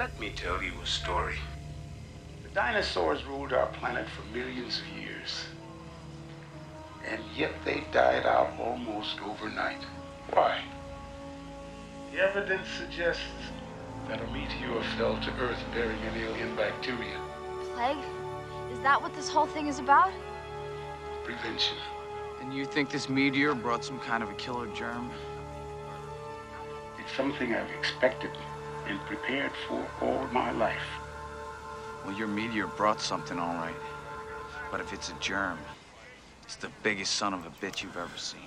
Let me tell you a story. The dinosaurs ruled our planet for millions of years. And yet they died out almost overnight. Why? The evidence suggests that a meteor fell to Earth bearing an alien bacteria. Plague? Is that what this whole thing is about? Prevention. And you think this meteor brought some kind of a killer germ? It's something I've expected and prepared for all my life. Well, your meteor brought something, all right. But if it's a germ, it's the biggest son of a bitch you've ever seen.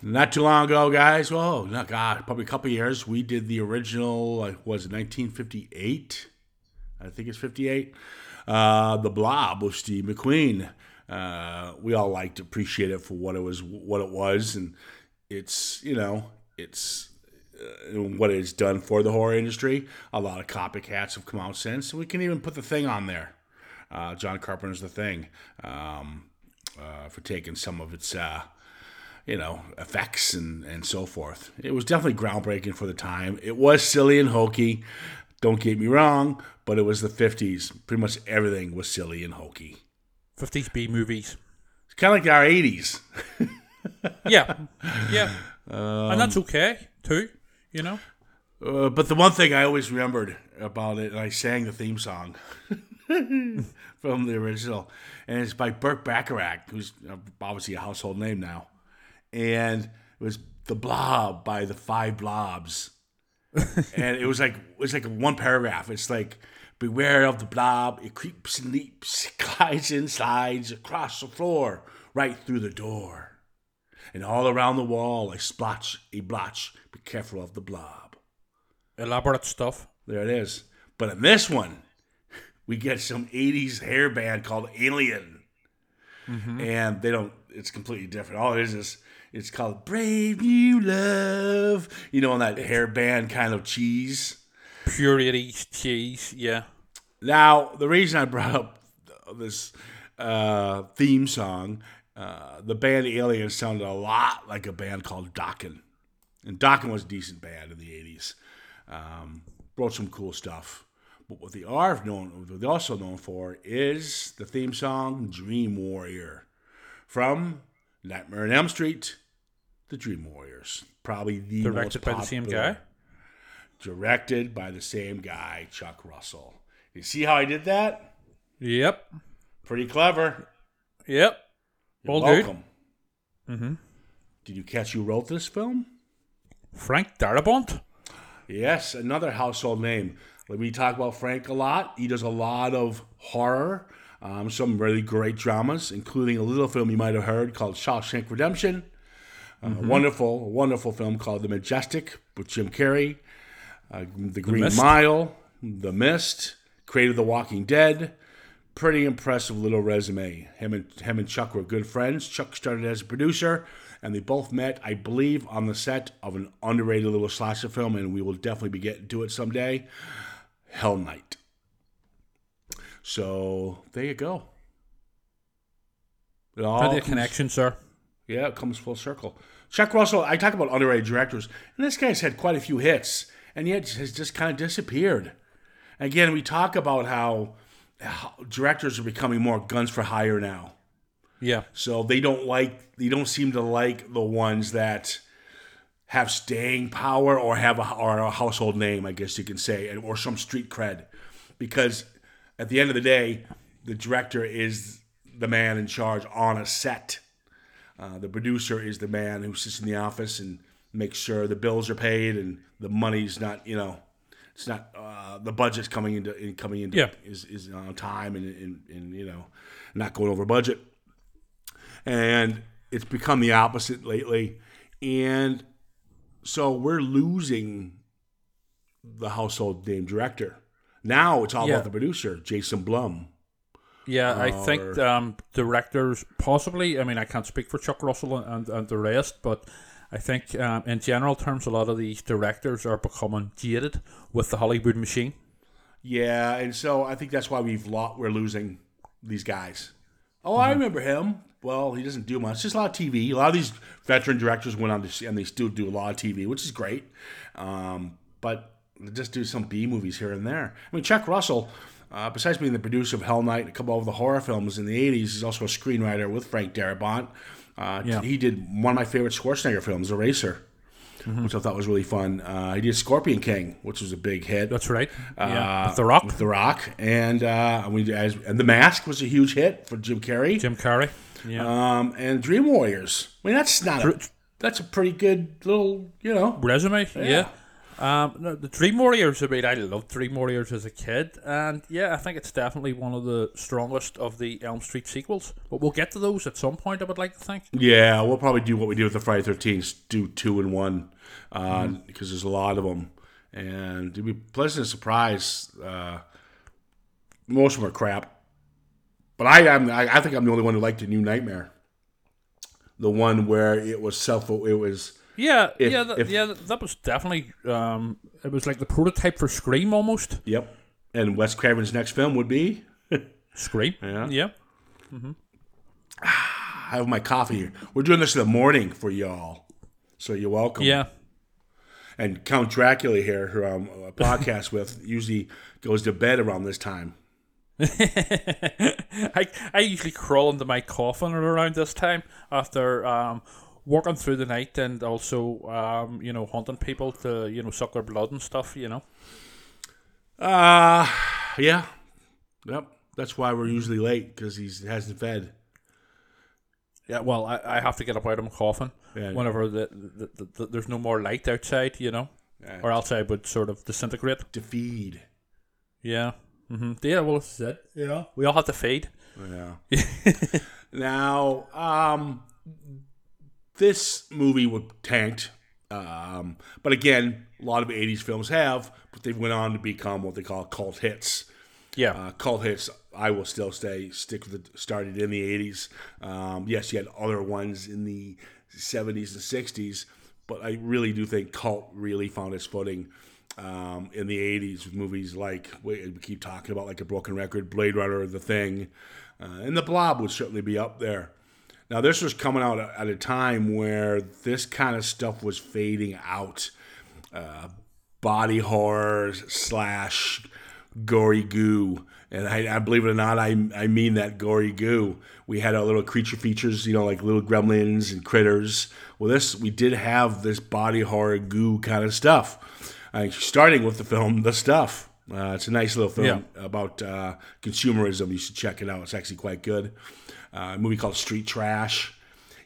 Not too long ago, guys. Well, not God, probably a couple years. We did the original. uh, Was it 1958? I think it's 58. Uh, the Blob with Steve McQueen. Uh, we all liked to appreciate it for what it was, what it was, and it's you know it's what it's done for the horror industry. A lot of copycats have come out since. We can even put the thing on there. Uh, John Carpenter's The Thing um, uh, for taking some of its. Uh, you know, effects and, and so forth. It was definitely groundbreaking for the time. It was silly and hokey. Don't get me wrong, but it was the 50s. Pretty much everything was silly and hokey. 50s B movies. It's kind of like our 80s. Yeah, yeah, Um, and that's okay too. You know. Uh, but the one thing I always remembered about it, and I sang the theme song from the original, and it's by Burt Bacharach, who's obviously a household name now. And it was The Blob by the Five Blobs. and it was like it was like one paragraph. It's like beware of the blob. It creeps and leaps, glides and slides across the floor, right through the door. And all around the wall, a splotch, a blotch. Be careful of the blob. Elaborate stuff. There it is. But in this one, we get some 80s hair band called Alien. And they don't, it's completely different. All it is is, it's called Brave New Love. You know, on that hair band kind of cheese. Pure 80s cheese. Yeah. Now, the reason I brought up this uh, theme song, uh, the band Alien sounded a lot like a band called Dokken. And Dokken was a decent band in the 80s. Um, wrote some cool stuff. But what they are known, what they're also known for is the theme song Dream Warrior from Nightmare on Elm Street, The Dream Warriors. Probably the Directed by the same guy? Directed by the same guy, Chuck Russell. You see how I did that? Yep. Pretty clever. Yep. You're All good. welcome. Mm-hmm. Did you catch who wrote this film? Frank Darabont. Yes, another household name. We talk about Frank a lot. He does a lot of horror, um, some really great dramas, including a little film you might have heard called Shawshank Redemption. A wonderful, wonderful film called The Majestic with Jim Carrey. Uh, the Green Mist. Mile, The Mist, created The Walking Dead. Pretty impressive little resume. Him and him and Chuck were good friends. Chuck started as a producer, and they both met, I believe, on the set of an underrated little slasher film, and we will definitely be getting to it someday. Hell Night. So there you go. It all of comes- connection, sir. yeah, it comes full circle. Chuck Russell, I talk about underrated directors, and this guy's had quite a few hits, and yet has just kind of disappeared. Again, we talk about how directors are becoming more guns for hire now. Yeah. So they don't like, they don't seem to like the ones that have staying power or have a, or a household name, I guess you can say, or some street cred. Because at the end of the day, the director is the man in charge on a set. Uh, the producer is the man who sits in the office and makes sure the bills are paid and the money's not, you know, it's not uh, the budget's coming into in, coming into Yeah. is, is on time and, and, and you know not going over budget. And it's become the opposite lately, and so we're losing the household name director. Now it's all Yeah. about the producer, Jason Blum. Yeah, I think um, directors possibly. I mean, I can't speak for Chuck Russell and, and the rest, but I think um, in general terms, a lot of these directors are becoming jaded with the Hollywood machine. Yeah, and so I think that's why we've lo- we're losing these guys. Oh, I remember him. Well, he doesn't do much. Just a lot of TV. A lot of these veteran directors went on to see, and they still do a lot of TV, which is great. Um, but just do some B movies here and there. I mean, Chuck Russell, uh, besides being the producer of Hell Night and a couple of the horror films in the '80s, he's also a screenwriter with Frank Darabont. Uh, Yeah. He did one of my favorite Schwarzenegger films, Eraser, Mm-hmm. which I thought was really fun. Uh, he did Scorpion King, which was a big hit. That's right. yeah, Uh, with the Rock, With The Rock, and uh, we as, and The Mask was a huge hit for Jim Carrey. Jim Carrey. Yeah, Um, and Dream Warriors. I mean, that's not a, that's a pretty good little, you know. resume. Yeah. Um, no, the Dream Warriors. I mean, I loved Dream Warriors as a kid, and yeah, I think it's definitely one of the strongest of the Elm Street sequels. But we'll get to those at some point. I would like to think. Yeah, we'll probably do what we did with the Friday Thirteenth, do two and one, uh, because there's a lot of them, and it'd be pleasant surprise. Uh, most of them are crap, but I am. I, I think I'm the only one who liked the New Nightmare, the one where it was self. It was. Yeah, If- yeah, that, if- yeah. That, was definitely. Um, it was like the prototype for Scream, almost. Yep. And Wes Craven's next film would be. Scream. Yeah. Yeah. I have my coffee here. We're doing this in the morning for y'all, so you're welcome. Yeah. And Count Dracula here, who I'm a podcast with, usually goes to bed around this time. I, I usually crawl into my coffin around this time after um, working through the night and also um, you know hunting people to you know suck their blood and stuff. You know. Uh yeah, yep. That's why we're usually late because he hasn't fed. Yeah. Well, I, I have to get up out of my coffin Yeah. whenever the, the, the, the there's no more light outside. You know, Yeah. or else I would sort of disintegrate. to feed. Yeah. Mm-hmm. Yeah. Well, this is it. Yeah. We all have to feed. Yeah. now, um, this movie was tanked, um, but again, a lot of '80s films have, but they went on to become what they call cult hits. Yeah. Uh, cult hits, I will still stay stick with it. Started in the '80s. Um, yes, you had other ones in the '70s and '60s, but I really do think cult really found its footing um, in the '80s with movies like we we keep talking about, like a Broken Record, Blade Runner, The Thing, uh, and The Blob would certainly be up there. Now, this was coming out at a time where this kind of stuff was fading out. Uh, body horror slash gory goo. And I, I believe it or not, I, I mean that gory goo. We had our little creature features, you know, like little gremlins and critters. Well, this we did have this body horror goo kind of stuff. Uh, starting with the film The Stuff. Uh, it's a nice little film about uh, consumerism. You should check it out. It's actually quite good. Uh, a movie called Street Trash.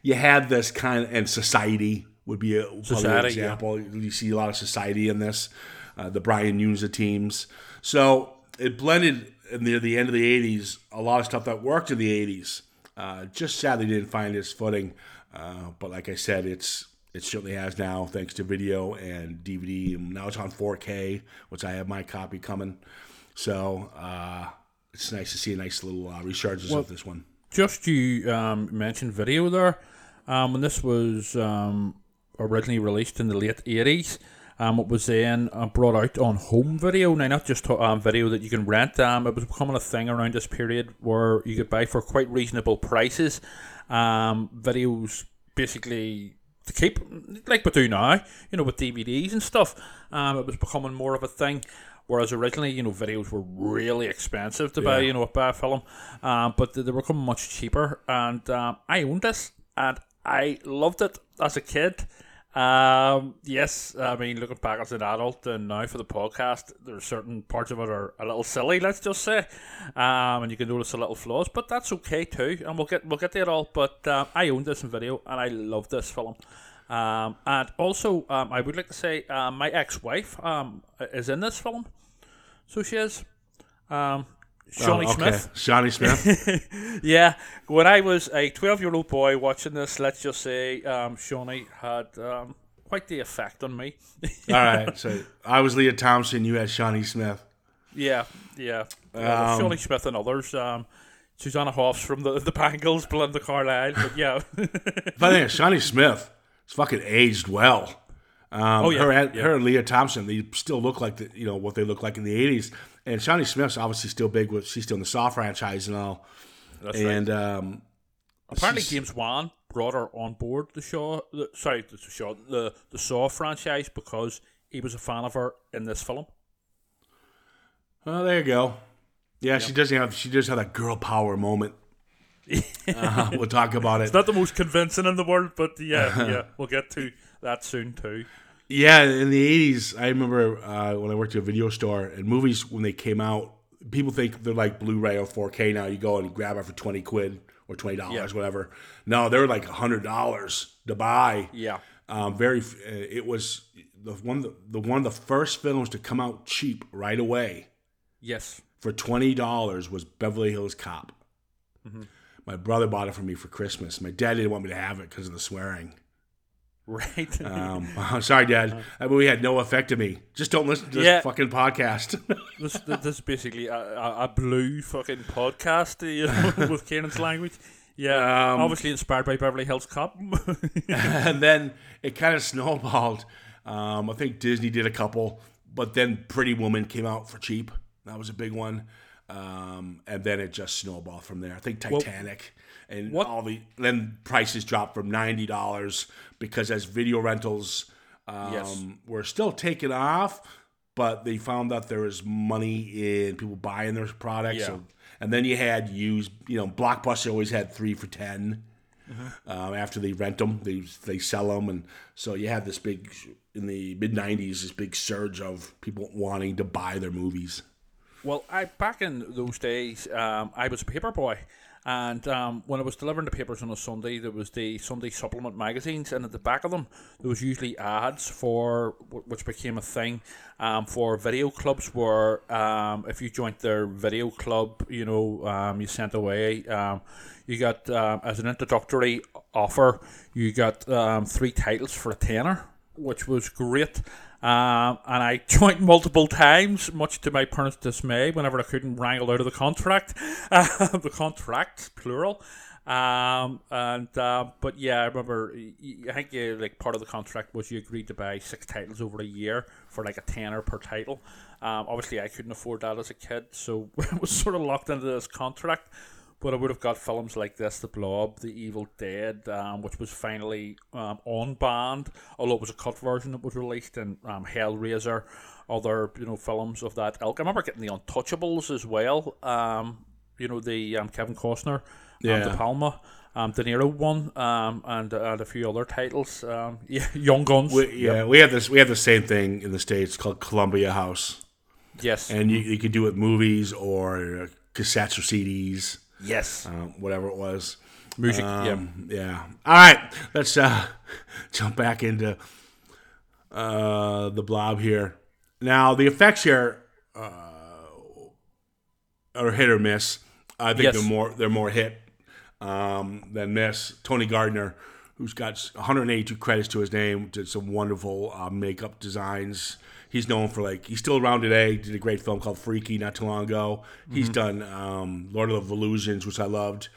You had this kind of, and Society would be a Society, yeah. example. You see a lot of Society in this. Uh, the Brian Yuzna teams. So it blended near the end of the 80s a lot of stuff that worked in the 80s. Uh, just sadly didn't find its footing. Uh, but like I said, it's it certainly has now thanks to video and DVD. And now it's on 4K, which I have my copy coming. So uh, it's nice to see a nice little uh, resurgence of this one. Just you um, mentioned video there. Um, when this was um, originally released in the late 80s, um, it was then uh, brought out on home video. Now, not just um, video that you can rent, um, it was becoming a thing around this period where you could buy for quite reasonable prices um, videos basically to keep, like we do now, you know, with DVDs and stuff. Um, it was becoming more of a thing. Whereas originally, you know, videos were really expensive to buy, you know, buy a film, um, but they, they were coming much cheaper. And um, I owned this, and I loved it as a kid. Um, yes, I mean, looking back as an adult and now for the podcast, there are certain parts of it are a little silly, let's just say, um, and you can notice a little flaws, but that's okay too. And we'll get we'll get to it all. But um, I owned this in video, and I love this film. Um, and also, um, I would like to say uh, my ex-wife um, is in this film, so she is. Um, Shawnee Oh, okay. Smith. Shawnee Smith. Yeah, when I was a 12 year old boy watching this, let's just say um, Shawnee had um, quite the effect on me. All right. So I was Lea Thompson. You had Shawnee Smith. yeah, yeah. Uh, Um, Shawnee Smith and others. Um, Susanna Hoffs from the, the Bangles, Belinda Carlisle. But yeah. Funny thing, Shawnee Smith is fucking aged well. Um, Oh, yeah, her, and, yeah. her and Lea Thompson, they still look like the, you know what they look like in the '80s. And Shawnee Smith's obviously still big with she's still in the Saw franchise and all. That's right. and um, Apparently, James Wan brought her on board the Shaw, the, sorry, the Shaw, the, the Saw franchise because he was a fan of her in this film. Oh, there you go. Yeah, she does have she does have that girl power moment. uh, we'll talk about it. It's not the most convincing in the world, but yeah, yeah, we'll get to that soon too. Yeah, in the '80s, I remember uh, when I worked at a video store and movies when they came out. People think they're like Blu-ray or 4K now. You go and grab it for twenty quid or twenty dollars, Yeah. whatever. No, they're like hundred dollars to buy. Yeah. Um, very. uh, It was the one the one of the first films to come out cheap right away Yes. for twenty dollars was Beverly Hills Cop. Mm-hmm. My brother bought it for me for Christmas. My dad didn't want me to have it because of the swearing. Right. Um, sorry, Dad. I mean, we had no effect on me. Just don't listen to this Yeah. fucking podcast. this, this is basically a, a, a blue fucking podcast, you know, with Ciaran's language. Yeah, Um, obviously inspired by Beverly Hills Cop. and then it kind of snowballed. Um, I think Disney did a couple, but then Pretty Woman came out for cheap. That was a big one. Um, and then it just snowballed from there. I think Titanic and what- all the then prices dropped from ninety dollars because as video rentals um, Yes. were still taking off, but they found that there was money in people buying their products. Yeah. So, and then you had used, you know, Blockbuster always had three for 10 um, after they rent them, they they sell them, and so you had this big in the mid '90s, this big surge of people wanting to buy their movies. Well, I back in those days, um, I was a paper boy, and um, when I was delivering the papers on a Sunday, there was the Sunday supplement magazines, and at the back of them, there was usually ads for which became a thing um, for video clubs. Where um, if you joined their video club, you know, um, you sent away. Um, you got um, as an introductory offer, you got um, three titles for a tenner, which was great. Um, and I joined multiple times, much to my parents' dismay, whenever I couldn't wrangle out of the contract, the contract plural. Um, and uh, but yeah, I remember. I think uh, like part of the contract was you agreed to buy six titles over a year for like a tenner per title. Um, obviously, I couldn't afford that as a kid, so I was sort of locked into this contract. But I would have got films like this, The Blob, The Evil Dead, um, which was finally um, on band, although it was a cut version that was released, and um, Hellraiser, other you know films of that ilk. I remember getting The Untouchables as well. Um, you know the um, Kevin Costner, um, Yeah. De Palma, um, De Niro one, um, and and a few other titles. Um, yeah, Young Guns. We, yeah, we had this. We had the same thing in the states called Columbia House, yes, and you, you could do it with movies or uh, cassettes or CDs, yes, um, whatever it was. music. Um, yeah. All right, let's uh, jump back into uh, the blob here. Now, the effects here uh, are hit or miss. I think Yes. they're more they're more hit um, than miss. Tony Gardner, who's got 182 credits to his name, did some wonderful uh, makeup designs. He's known for like he's still around today. Did a great film called Freaky not too long ago. He's done um, Lord of the Illusions, which I loved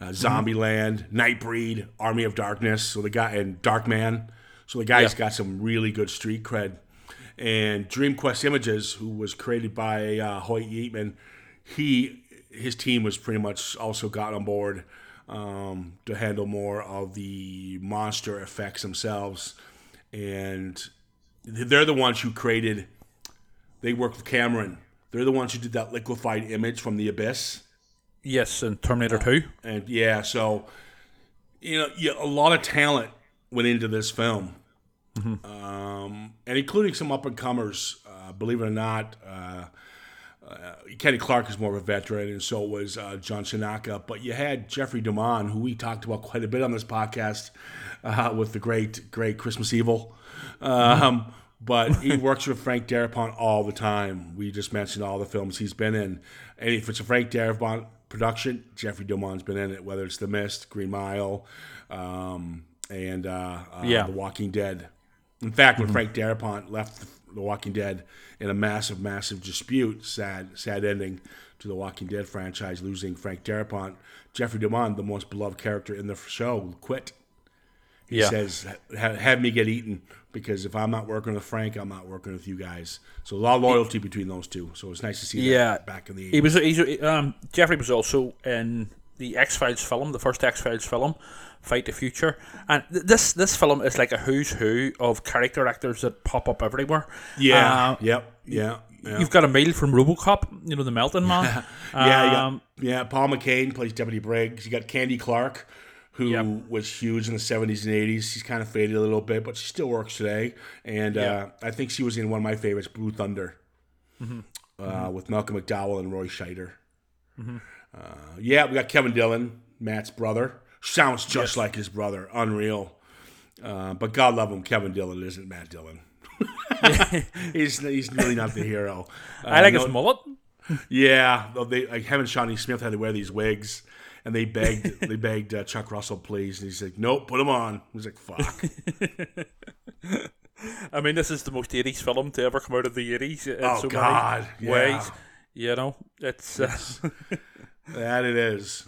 uh, Zombieland, Nightbreed, Army of Darkness. So the guy and Darkman. So the guy's Yeah. got some really good street cred. And Dream Quest Images, who was created by uh, Hoyt Yeatman, he his team was pretty much also got on board um, to handle more of the monster effects themselves. And they're the ones who created. They worked with Cameron. They're the ones who did that liquefied image from the abyss. yes, and Terminator Two. And yeah, so you know, yeah, a lot of talent went into this film, um, and including some up and comers. Uh, believe it or not, uh, uh, Candy Clark is more of a veteran, and so was uh, John Shinaka. But you had Jeffrey DeMunn, who we talked about quite a bit on this podcast, uh, with the great, great Christmas Evil. Um, but he works with Frank Darabont all the time. We just mentioned all the films he's been in, and if it's a Frank Darabont production, Jeffrey DeMunn's been in it. Whether it's The Mist, Green Mile, um, and uh, uh, Yeah. The Walking Dead. In fact, when Frank Darabont left The Walking Dead in a massive, massive dispute, sad, sad ending to the Walking Dead franchise, losing Frank Darabont, Jeffrey DeMunn, the most beloved character in the show, quit. He Yeah. says, "Have me get eaten because if I'm not working with Frank, I'm not working with you guys." So a lot of loyalty between those two. So it's nice to see Yeah. that back in the He was. He's, um, Jeffrey was also in the X Files film, the first X Files film, Fight the Future, and th- this this film is like a who's who of character actors that pop up everywhere. Yeah. Uh, yep. Yeah. yeah. You've got Emil from RoboCop, you know the Melton Man. Yeah, Um, yeah. Paul McCrane plays Deputy Briggs. You got Candy Clark, who Yep. was huge in the seventies and eighties. She's kind of faded a little bit, but she still works today. And uh, I think she was in one of my favorites, Blue Thunder, Mm-hmm. Uh, with Malcolm McDowell and Roy Scheider. Uh, yeah, we got Kevin Dillon, Matt's brother. Sounds just like his brother. Unreal. Uh, but God love him, Kevin Dillon isn't Matt Dillon. he's he's really not the hero. I like Uh, his mullet. yeah, they like him and Shawnee Smith had to wear these wigs, and they begged they begged uh, Chuck Russell, please, and he's like, nope, put him on. He's like, fuck. I mean, this is the most 80s film to ever come out of the 80s in Oh, so God, many yeah. ways. You know, it's. Uh, that it is.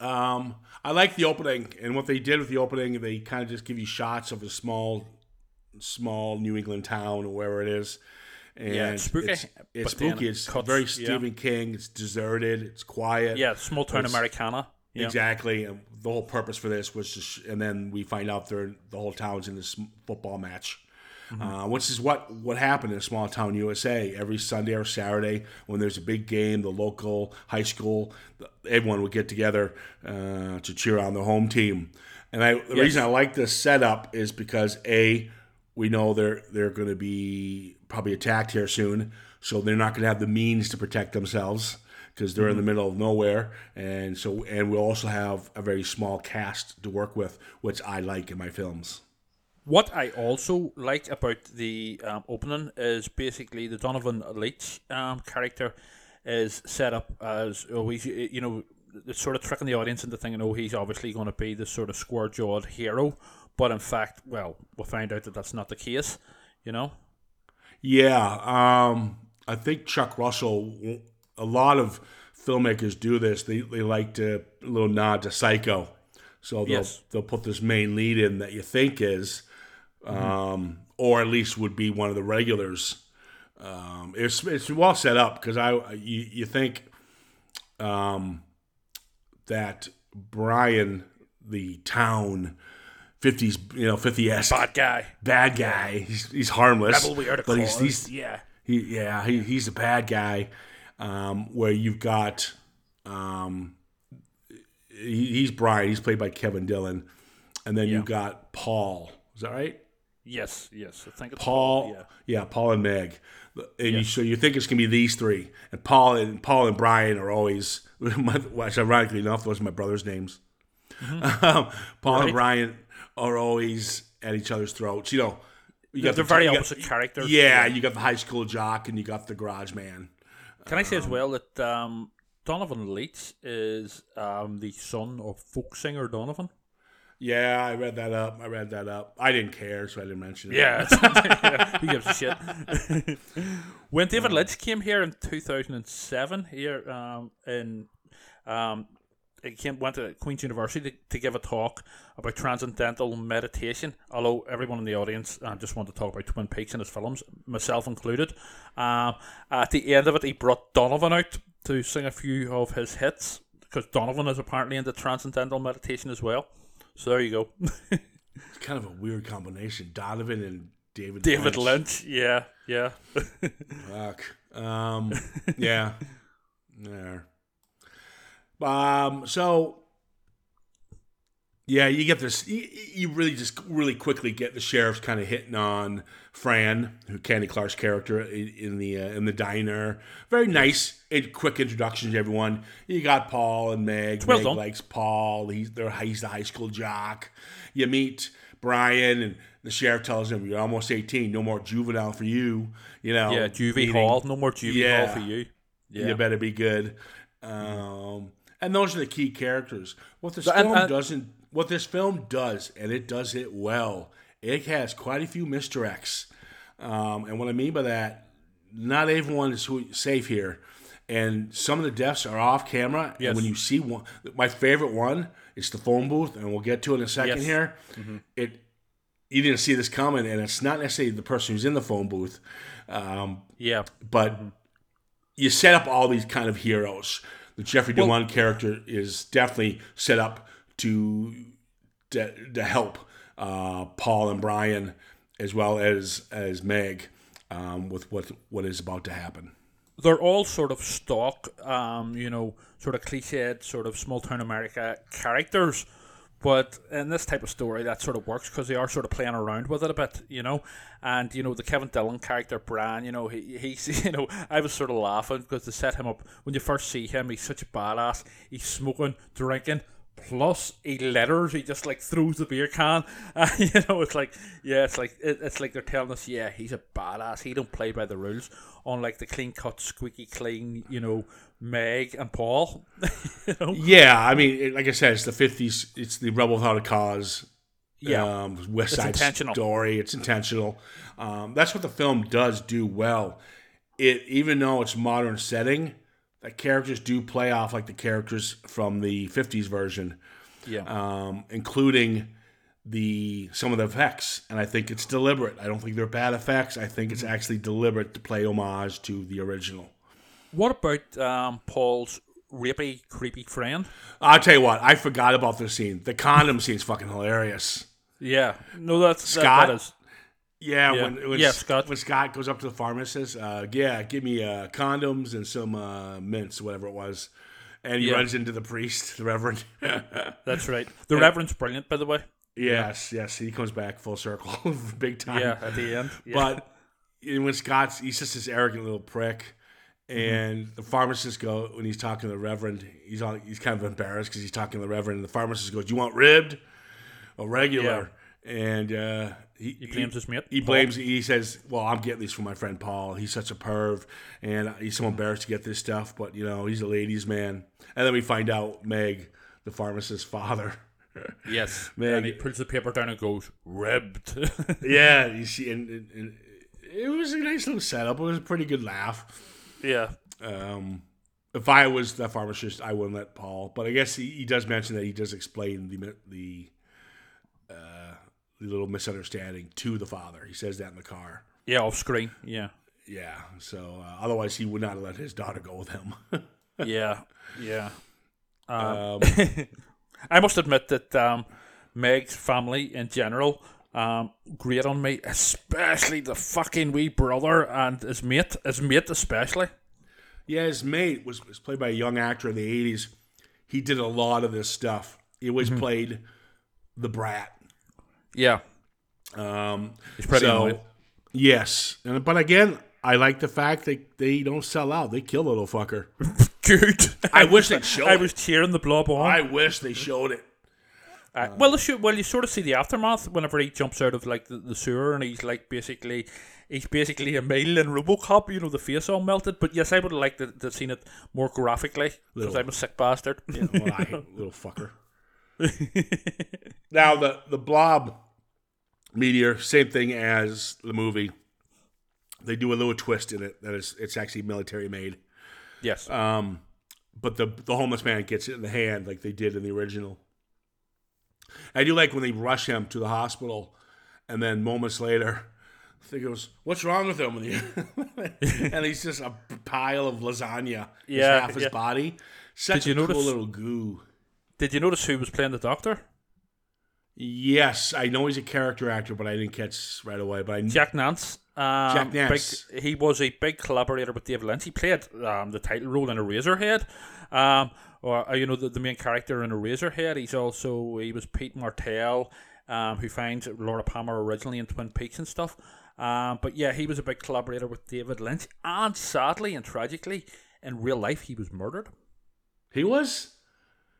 Um, I like the opening, and what they did with the opening, they kind of just give you shots of a small, small New England town or wherever it is. And Yeah, it's spooky, It's, it's spooky. It's cuts, very yeah. Stephen King. It's deserted. It's quiet. yeah, small town Americana. Yeah. Exactly. And the whole purpose for this was just, and then we find out they're the whole town's in this football match, uh, which is what what happened in a small town USA. Every Sunday or Saturday, when there's a big game, the local high school, everyone would get together uh, to cheer on the home team. And I, the Yes. reason I like this setup is because a we know they're they're going to be probably attacked here soon, so they're not going to have the means to protect themselves because they're in the middle of nowhere, and so and we also have a very small cast to work with, which I like in my films. What I also like about the um, opening is basically the Donovan Leitch um, character is set up as always, you know, it's sort of tricking the audience into thinking, oh, he's obviously going to be the sort of square jawed hero. But in fact, well, we'll find out that that's not the case, you know? Yeah, um, I think Chuck Russell. A lot of filmmakers do this. They they like to a little nod to Psycho, so they'll Yes. they'll put this main lead in that you think is, um, or at least would be one of the regulars. Um, it's it's well set up because I you you think, um, that Brian the town. 50s, you know, 50 s Bad guy. bad guy. He's, he's harmless. But he's, he's yeah. he, yeah, he, he's a bad guy. Um, where you've got, um, he, he's Brian. He's played by Kevin Dillon, and then you've got Paul. Is that right? Yes, yes. I think it's Paul. yeah. Yeah, Paul and Meg. And you, so you think it's gonna be these three, and Paul and Paul and Brian are always, which ironically enough, those are my brothers' names. Um, Paul and Mm-hmm. Right. Brian are always at each other's throats. You know, you They're the- very you got- opposite characters. Yeah, you got the high school jock and you got the garage man. Can I say as well that um, Donovan Leitch is um, the son of folk singer Donovan? Yeah, I read that up. I read that up. I didn't care, so I didn't mention it. Yeah, who gives a shit? when David Lynch came here in 2007, here um, in um, he came went to Queen's University to, to give a talk about transcendental meditation. Although everyone in the audience uh, just wanted to talk about Twin Peaks and his films, myself included. Um, at the end of it, he brought Donovan out to sing a few of his hits because Donovan is apparently into transcendental meditation as well. So there you go, It's kind of a weird combination. Donovan and David David Lynch. Lynch. Yeah, yeah. Fuck. Um, yeah. There. Um, so yeah, you get this. You, you really just really quickly get the sheriff's kind of hitting on Fran, who Candy Clark's character in, in the uh, in the diner. Very nice, and quick introduction to everyone. You got Paul and Meg. well Meg done. likes Paul. He's they're, he's the high school jock. You meet Brian, and the sheriff tells him, "You're almost 18. No more juvenile for you." You know, Yeah, Juvie Hall. No more Juvie Yeah. Hall for you. Yeah. you better be good. Um, and those are the key characters. What this film and- doesn't, what this film does, and it does it well. It has quite a few misdirects, um, and what I mean by that, not everyone is who- safe here, and some of the deaths are off camera. Yes. And when you see one, my favorite one is the phone booth, and we'll get to it in a second Yes. here. It you didn't see this coming, and it's not necessarily the person who's in the phone booth. Um, Yeah. but you set up all these kind of heroes. The Jeffrey DeMunn character is definitely set up to to, to help uh, Paul and Brian as well as as Meg um, with what what is about to happen. they're all sort of stock, um, you know, sort of cliched, sort of small town America characters. But in this type of story, that sort of works because they are sort of playing around with it a bit, you know. And you know, the Kevin Dillon character, Bran, you know, he, he's, you know, I was sort of laughing because they set him up when you first see him. He's such a badass. He's smoking, drinking, plus he letters. He just like throws the beer can. You know, it's like yeah, it's like it, it's like they're telling us, yeah, he's a badass. He don't play by the rules. Unlike the clean cut, squeaky clean, you know, Meg and Paul. you know, Yeah, I mean, it- like I said, it's the fifties. It's the rebel without a cause. Yeah. um, West It's Side intentional. Story. It's intentional. Um, that's what the film does do well. It even though it's modern setting, the characters do play off like the characters from the fifties version, yeah, um, including the some of the effects. And I think it's deliberate. I don't think they're bad effects. I think Mm-hmm. it's actually deliberate to play homage to the original. What about um, Paul's rapey, creepy friend? I'll tell you what, I forgot about this scene. The condom scene's fucking hilarious. Yeah, no, that's that- Scott? that is Yeah, Yeah. when when, Yeah, Scott. when Scott goes up to the pharmacist, uh, yeah, give me uh, condoms and some uh, mints, whatever it was, and he Yeah. runs into the priest, the reverend. that's right. The Reverend's brilliant, by the way. yes, yes, he comes back full circle, big time. Yeah, at the end. Yeah. But when Scott's, he's just this arrogant little prick. And the pharmacist go when he's talking to the reverend, he's all, he's kind of embarrassed because he's talking to the reverend. And the pharmacist goes, "You want ribbed or regular?" And uh, he, he blames his mate. He blames. He says, "Well, I'm getting these from my friend Paul. He's such a perv, and he's so embarrassed to get this stuff. But you know, he's a ladies' man." And then we find out Meg, the pharmacist's father. Yes, Man, and he pulls the paper down and goes ribbed. yeah, you see, and, and, and it was a nice little setup. It was a pretty good laugh. Yeah, Um, if I was the pharmacist, I wouldn't let Paul. But I guess he, he does mention that he does explain the the uh, the little misunderstanding to the father. He says that in the car. yeah, off screen. Yeah, Yeah. So uh, otherwise, he would not have let his daughter go with him. yeah, yeah. um, I must admit that um, Meg's family in general um, great on me, especially the fucking wee brother and his mate, his mate especially. yeah, his mate was, was played by a young actor in the '80s. He did a lot of this stuff. He always Mm-hmm. played the brat. Yeah, Um, pretty so, annoying. Yes, and, but again, I like the fact that they don't sell out. They kill the little fucker. good. I wish they showed. I was tearing the blob on. I wish they showed it. Uh, well, the well, you sort of see the aftermath whenever he jumps out of like the, the sewer and he's like basically, he's basically Emil in RoboCop. You know, the face all melted. But yes, I would have liked to, to have seen it more graphically because I'm a sick bastard. Well, I, little fucker. now the the blob meteor, same thing as the movie. They do a little twist in it that is it's actually military made. yes. Um, but the the homeless man gets it in the hand like they did in the original. I do like when they rush him to the hospital, and then moments later, they goes, "What's wrong with him?" and he's just a pile of lasagna. Yeah, half his yeah. body. Such Did you a cool notice- little goo. Did you notice who was playing the doctor? Yes, I know he's a character actor, but I didn't catch right away. But I Jack Nance. Um, Jack Nance. Big, he was a big collaborator with David Lynch. He played um, the title role in Eraserhead, um, or uh, you know the, the main character in Eraserhead. He's also he was Pete Martell, um, who finds Laura Palmer originally in Twin Peaks and stuff. Um, but yeah, he was a big collaborator with David Lynch, and sadly and tragically, in real life, he was murdered. he was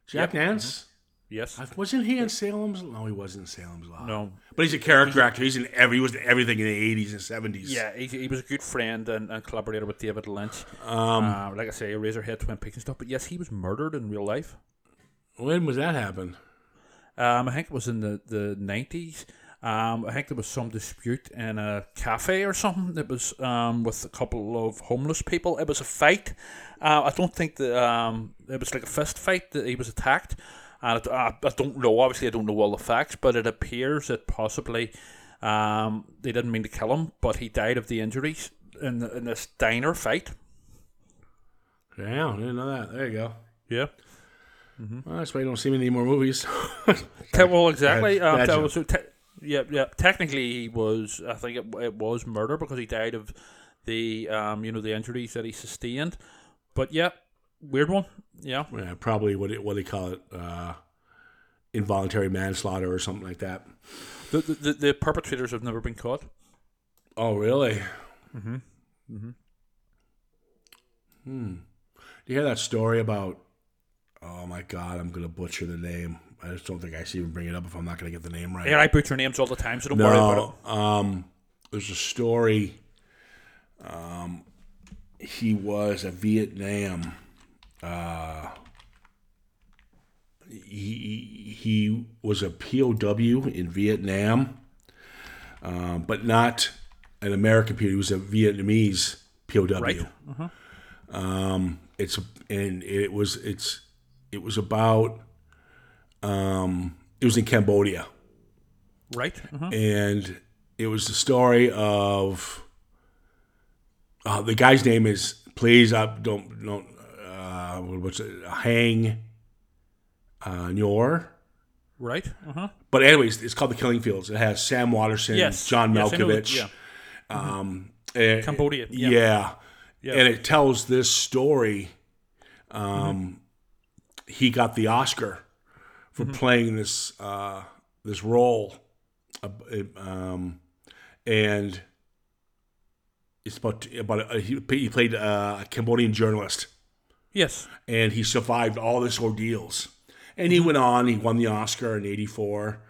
Jack Yep. Nance. Yes. Wasn't he in Salem's? No, he wasn't in Salem's Lot. No. but he's a character actor. He's in every. He was in everything in the eighties and seventies. Yeah, he, he was a good friend and, and collaborator with David Lynch. Um, Uh, like I say, Razorhead, Twin Peaks and stuff. But yes, he was murdered in real life. when was that happen? Um, I think it was in the, the 90s. Um, I think there was some dispute in a cafe or something. It was um, with a couple of homeless people. It was a fight. Uh, I don't think that um, it was like a fist fight that he was attacked. And I, I, I don't know. Obviously, I don't know all the facts, but it appears that possibly um, they didn't mean to kill him, but he died of the injuries in, the, in this diner fight. Yeah, I didn't know that. There you go. Yeah. Well, that's why you don't see me in any more movies. Well, exactly. Um, bad that was, so te- yeah, yeah. Technically, he was. I think it, it was murder because he died of the, um, you know, the injuries that he sustained. But yeah, weird one. Yeah. yeah, probably what it, what they call it, uh, involuntary manslaughter or something like that. The, the the perpetrators have never been caught. Oh, really? Mm-hmm. Mm-hmm. Hmm. Do you hear that story about? Oh my God, I'm gonna butcher the name. I just don't think I should even bring it up if I'm not gonna get the name right. Yeah, I butcher names all the time, so don't worry about it. No, um, there's a story. Um, he was a Vietnam. Uh, he he was a POW in Vietnam, um, but not an American POW. He was a Vietnamese POW. Right. Um, it's and it was it's it was about um, it was in Cambodia Right. Uh-huh. and it was the story of uh, the guy's name is please I don't don't uh, what's it Hang uh, Ngor. Right. Uh-huh. But anyways, it's called the Killing Fields. It has Sam Waterston, Yes. John Yes, I know that, Malkovich, yeah. um, and- Cambodia, yeah. yeah. Yeah. and it tells this story. Um, Mm-hmm. He got the Oscar for playing this uh, this role, uh, um, and it's about about a, he, he played uh, a Cambodian journalist, Yes. and he survived all this ordeals. And Mm-hmm. he went on. He won the Oscar in '84,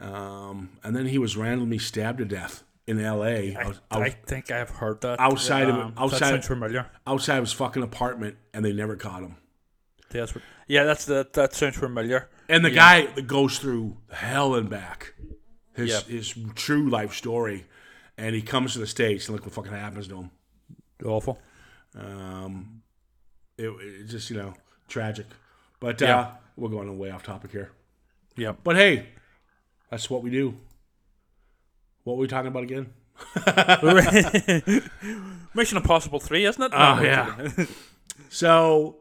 um, and then he was randomly stabbed to death in L.A. I, out- I think I've heard that. Outside of- Um, outside- That familiar. outside of his fucking apartment, and they never caught him. Yes. Yeah, that's that. That sounds familiar. And the Yeah. guy that goes through hell and back, his Yeah. his true life story, and he comes to the states and look what fucking happens to him. Awful. Um, it, it's just you know tragic, but Yeah. uh, we're going way off topic here. Yeah. But hey, that's what we do. What were we talking about again? Mission Impossible Three, isn't it? Oh, No, yeah. So,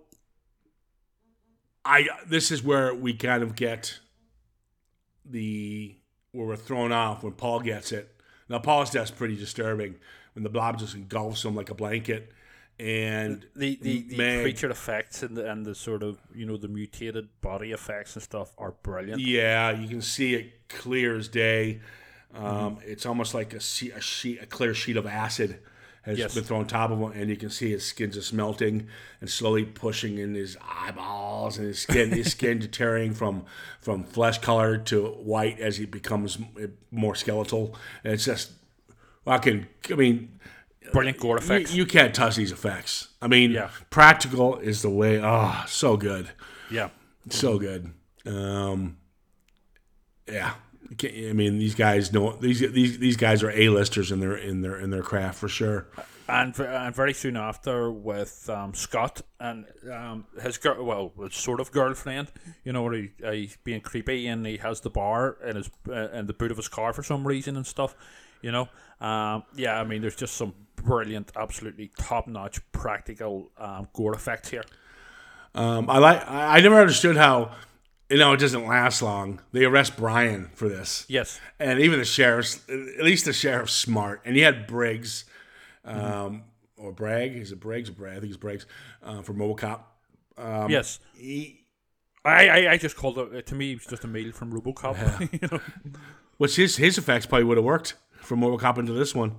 I this is where we kind of get the where we're thrown off when Paul gets it. Now Paul's death's pretty disturbing when the blob just engulfs him like a blanket, and the the, the Meg- creature effects and the and the sort of you know the mutated body effects and stuff are brilliant. Yeah, you can see it clear as day. Um, Mm-hmm. It's almost like a, sheet, a sheet, a clear sheet of acid has Yes. been thrown on top of him, and you can see his skin just melting and slowly pushing in his eyeballs, and his skin, his skin deteriorating from from flesh color to white as he becomes more skeletal. And it's just fucking. I mean, Brilliant gore you, effects. you can't touch these effects. I mean, Yeah. practical is the way. Oh, so good yeah. so good. Um, yeah, I mean these guys know these these these guys are a listers in their in their in their craft for sure. And, and very soon after with um, Scott and um, his girl, well, sort of girlfriend, you know, where he, uh, he's being creepy and he has the bar in his uh, in the boot of his car for some reason and stuff, you know. Um, yeah, I mean, there's just some brilliant, absolutely top notch practical um, gore effects here. Um, I like I, never understood how you know it doesn't last long. They arrest Brian for this, Yes, and even the sheriff's at least the sheriff's smart, and he had Briggs, um, or Bragg. Is it Briggs or Bragg? I think it's Briggs uh, for RoboCop. Um, yes. He, I, I, I just called it. To me, it was just Emil from RoboCop. you know? which his his effects probably would have worked from RoboCop into this one.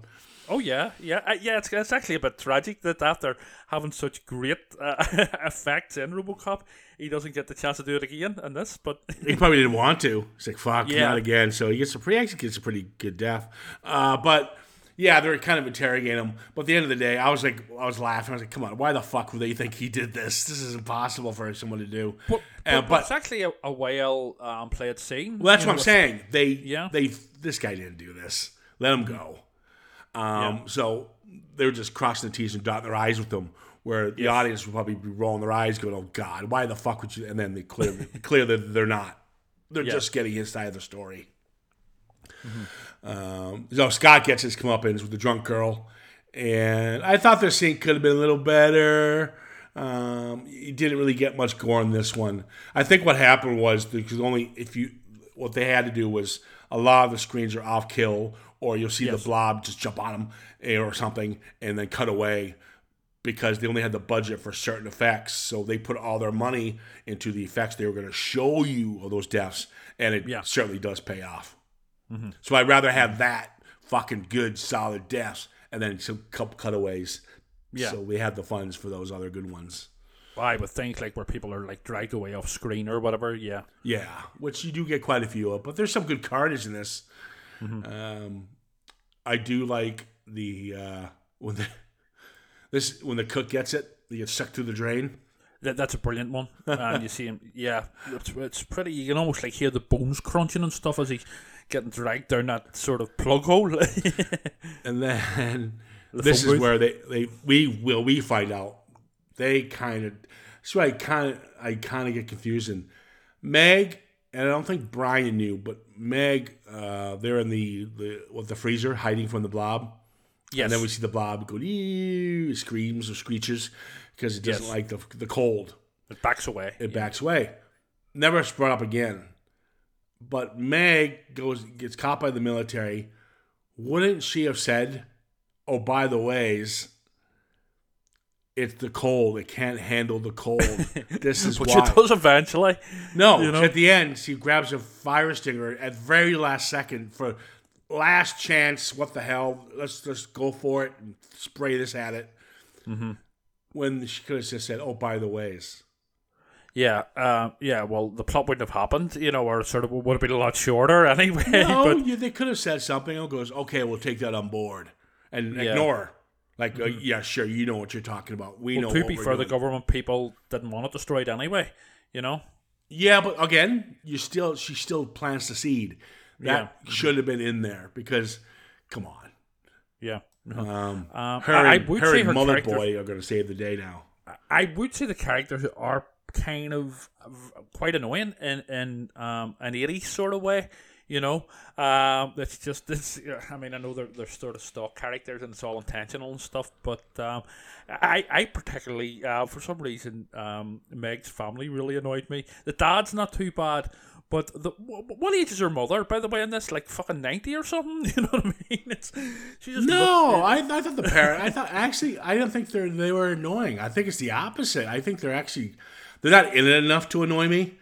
Oh yeah, yeah, uh, yeah. It's, it's actually a bit tragic that after having such great uh, effects in RoboCop, he doesn't get the chance to do it again in this. But he probably didn't want to. He's like, "Fuck, Yeah. not again." So he gets a pretty actually gets a pretty good death. Uh, but yeah, they're kind of interrogating him. But at the end of the day, I was like, I was laughing. I was like, "Come on, why the fuck would they think he did this? This is impossible for someone to do." but, Uh, but, but it's actually a, a well um, played scene. well, that's what know, I'm saying. They, Yeah. they, this guy didn't do this. Let him go. Um, So they were just crossing the T's and dotting their I's with them. Where the audience would probably be rolling their eyes, going, "Oh God, why the fuck would you?" And then they clear, clear that they're not. They're Yeah. just getting his side of the story. Um, so Scott gets his comeuppance with the drunk girl, and I thought their scene could have been a little better. Um, you didn't really get much gore in this one. I think what happened was because only if you what they had to do was a lot of the screens are off kill, or you'll see Yes. the blob just jump on them eh, or something, and then cut away because they only had the budget for certain effects. So they put all their money into the effects they were going to show you of those deaths, and it Yeah. certainly does pay off. Mm-hmm. So I'd rather have that fucking good, solid deaths, and then some couple cutaways. Yeah. So we have the funds for those other good ones. I would think like where people are like dragged away off screen or whatever. Yeah. Yeah, which you do get quite a few of, but there's some good carnage in this. Um, I do like the uh, when the this when the cook gets it, they get sucked through the drain. That, that's a brilliant one. and you see him, yeah, it's, it's pretty. You can almost like hear the bones crunching and stuff as he's getting dragged down that sort of plug hole. And then this is booth? where they, they we will we find out they kind of so I kind of I kind of get confused and Meg and I don't think Brian knew but Meg uh, they're in the the what the freezer hiding from the blob yes. and then we see the blob go "Eew," screams or screeches because it doesn't Yes. like the the cold it backs away. it backs away never brought up again but Meg goes gets caught by the military wouldn't she have said oh by the ways it's the cold it can't handle the cold this is Which why it does eventually. no you know? at the end she grabs a fire stinger at very last second for last chance what the hell let's just go for it and spray this at it Mm-hmm. when she could have just said oh by the ways Yeah, uh, yeah. Well, the plot wouldn't have happened, you know, or sort of would have been a lot shorter anyway. No, but yeah, they could have said something. It goes, okay, we'll take that on board and Yeah. Ignore. Like, uh, yeah, sure, you know what you're talking about. We know. well, to what be fair, the government people didn't want it destroyed anyway. You know. Yeah, but again, you still she still plants the seed. That Yeah. should have been in there because, come on, Yeah. um, Um, her I, I would her say and her characters- Boy are going to save the day now. I would say the characters are kind of quite annoying in in um, an 80s sort of way. You know, um, it's just it's. I mean, I know they're they're sort of stock characters and it's all intentional and stuff, but um, I I particularly uh, for some reason um, Meg's family really annoyed me. The dad's not too bad. But the, what age is her mother, by the way, in this? Like fucking 90 or something? You know what I mean? It's, she just No, I, I thought the parent. I thought actually, I don't think they're they were annoying. I think it's the opposite. I think they're actually they're not in it enough to annoy me.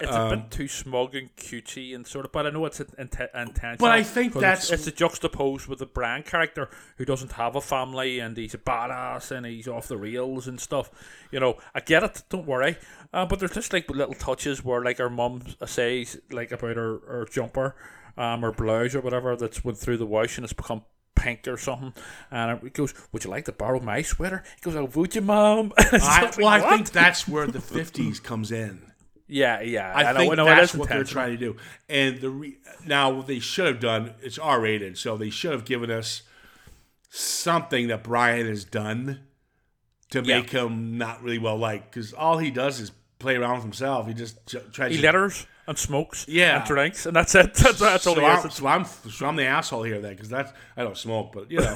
It's a bit too smug and cutesy and sort of, but I know it's int- intentional. But I think that's- it's, it's a juxtaposed with the Brian character who doesn't have a family and he's a badass and he's off the rails and stuff. You know, I get it. Don't worry. Uh, but there's just like little touches where like her mum says like about her, her jumper, um, or blouse or whatever that's went through the wash and it's become pink or something. And it goes, "Would you like to borrow my sweater?" He goes, "Oh, would you, mum?" I, like, well, I think that's where the '50s comes in. Yeah, yeah. I, think I know it that's what they're trying to do. And the re- now what they should have done it's R rated, so they should have given us something that Brian has done to Yeah. make him not really well liked. Because all he does is play around with himself. He just j- tries. He to, litters and smokes Yeah. and drinks, and that's it. That's, that's all so, he I'm, so I'm so I'm the asshole here then because that's I don't smoke, but you know,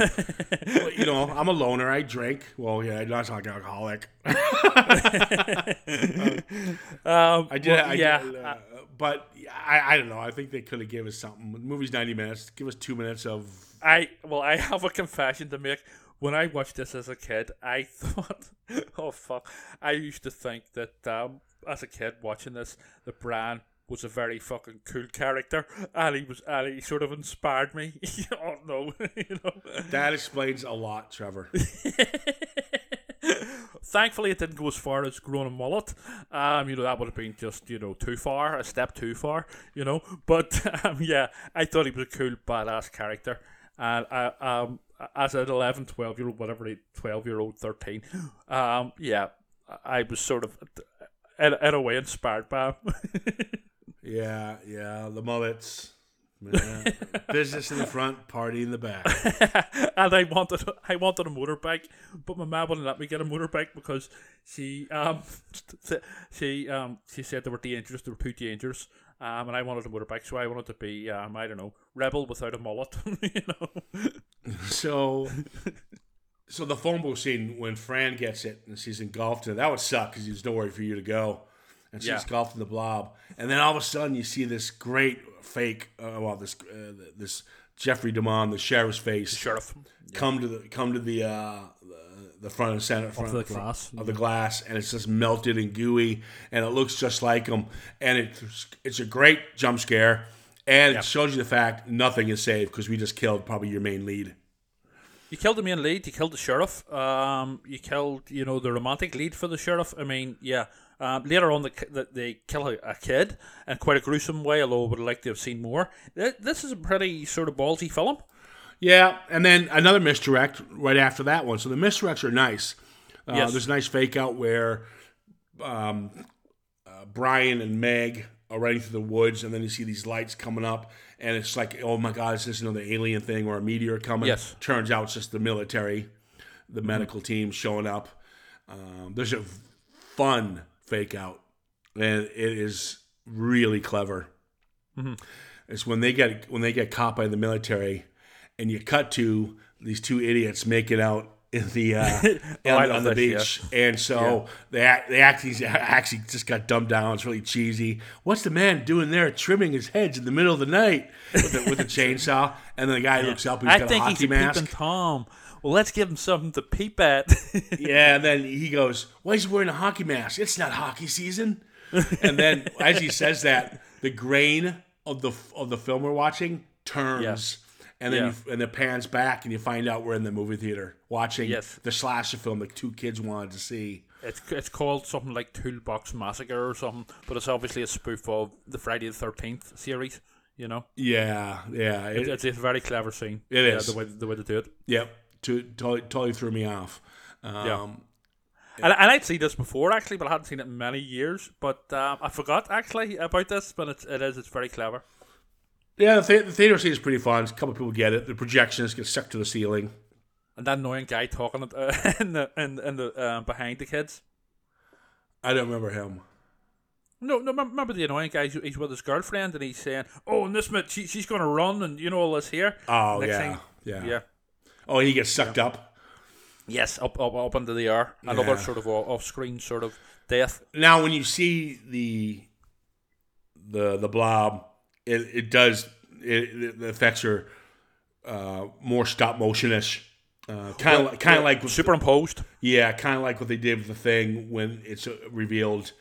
you know, I'm a loner. I drink. Well, yeah, I'm not like an alcoholic. Um, I did. well, I yeah. did, uh, but I, I don't know. I think they could have given us something. The movie's ninety minutes. Give us two minutes of. I well, I have a confession to make. When I watched this as a kid, I thought, "Oh fuck!" I used to think that um, as a kid watching this, the Brian was a very fucking cool character, and he was, and he sort of inspired me. oh no, you know. That explains a lot, Trevor. Thankfully, it didn't go as far as growing a mullet. Um, you know that would have been just you know too far, a step too far. You know, but um, yeah, I thought he was a cool, badass character, and I, um, as an 11, 12 year old, whatever, twelve year old, thirteen, um, yeah, I was sort of in, in a way inspired by him. Yeah, yeah. The mullets. Yeah. Business in the front, party in the back. and I wanted I wanted a motorbike, but my mum wouldn't let me get a motorbike because she um she um she said they were dangerous, they were too dangerous. Um, and I wanted a motorbike, so I wanted to be um I don't know rebel without a mullet, you know. So, so the phone booth scene when Fran gets it and she's engulfed in it, that would suck because there's nowhere for you to go, and she's Yeah. engulfed in the blob. And then all of a sudden you see this great fake, uh, well, this uh, this Jeffrey DeMunn, the sheriff's face, Sheriff. come to the come to the uh, the, the front and center front, the front glass. of the glass, and it's just melted and gooey, and it looks just like him. And it's it's a great jump scare, and it shows you the fact nothing is safe because we just killed probably your main lead. You killed the main lead. You killed the sheriff. Um, you killed, you know, the romantic lead for the sheriff. I mean, yeah. Um, later on, the, the, they kill a, a kid in quite a gruesome way. Although I would like to have seen more. This is a pretty sort of ballsy film. Yeah, and then another misdirect right after that one. So the misdirects are nice. Uh, Yes. There's a nice fake out where um, uh, Brian and Meg are riding through the woods, and then you see these lights coming up, and it's like, oh my God, is this another alien thing or a meteor coming? Yes. Turns out it's just the military, the medical team showing up. Um, there's a fun fake out, and it is really clever. It's when they get when they get caught by the military, and you cut to these two idiots making out in the uh, Oh, on, on the beach, and so they act, they actually actually just got dumbed down. It's really cheesy. What's the man doing there, trimming his hedge in the middle of the night with the, with a chainsaw? And then the guy looks up, he's I got a think he's hockey a mask. peeping tom. Well, let's give him something to peep at. Yeah, and then he goes, "Why is he wearing a hockey mask? It's not hockey season." and then as he says that, the grain of the of the film we're watching turns, and then Yeah. you, and it pans back, and you find out we're in the movie theater watching Yes. the slasher film that two kids wanted to see. It's it's called something like Toolbox Massacre or something, but it's obviously a spoof of the Friday the Thirteenth series. You know, Yeah, yeah, it, it's, it's a very clever scene. It yeah, is. the way the way to do it. yep. To, totally, totally threw me off. Um, Yeah. And, and I'd seen this before actually, but I hadn't seen it in many years. But um, I forgot actually about this, but it's, it is it's very clever. yeah, the, thea- the theater scene is pretty fun. A couple people get it. The projections get stuck to the ceiling. And that annoying guy talking uh, in the in, in the uh, behind the kids. I don't remember him. No, no. Remember the annoying guy? He's, he's with his girlfriend, and he's saying, "Oh, and this minute she, she's going to run, and you know all this here." Oh Next yeah, thing- yeah, yeah. Oh, he gets sucked up. Yes, up up up into the air. Another Yeah. sort of off screen sort of death. Now, when you see the the the blob, it, it does it, the effects are uh, more stop motionish, uh, kind of kind of like Superimposed. yeah, kind of like what they did with the thing when it's uh, revealed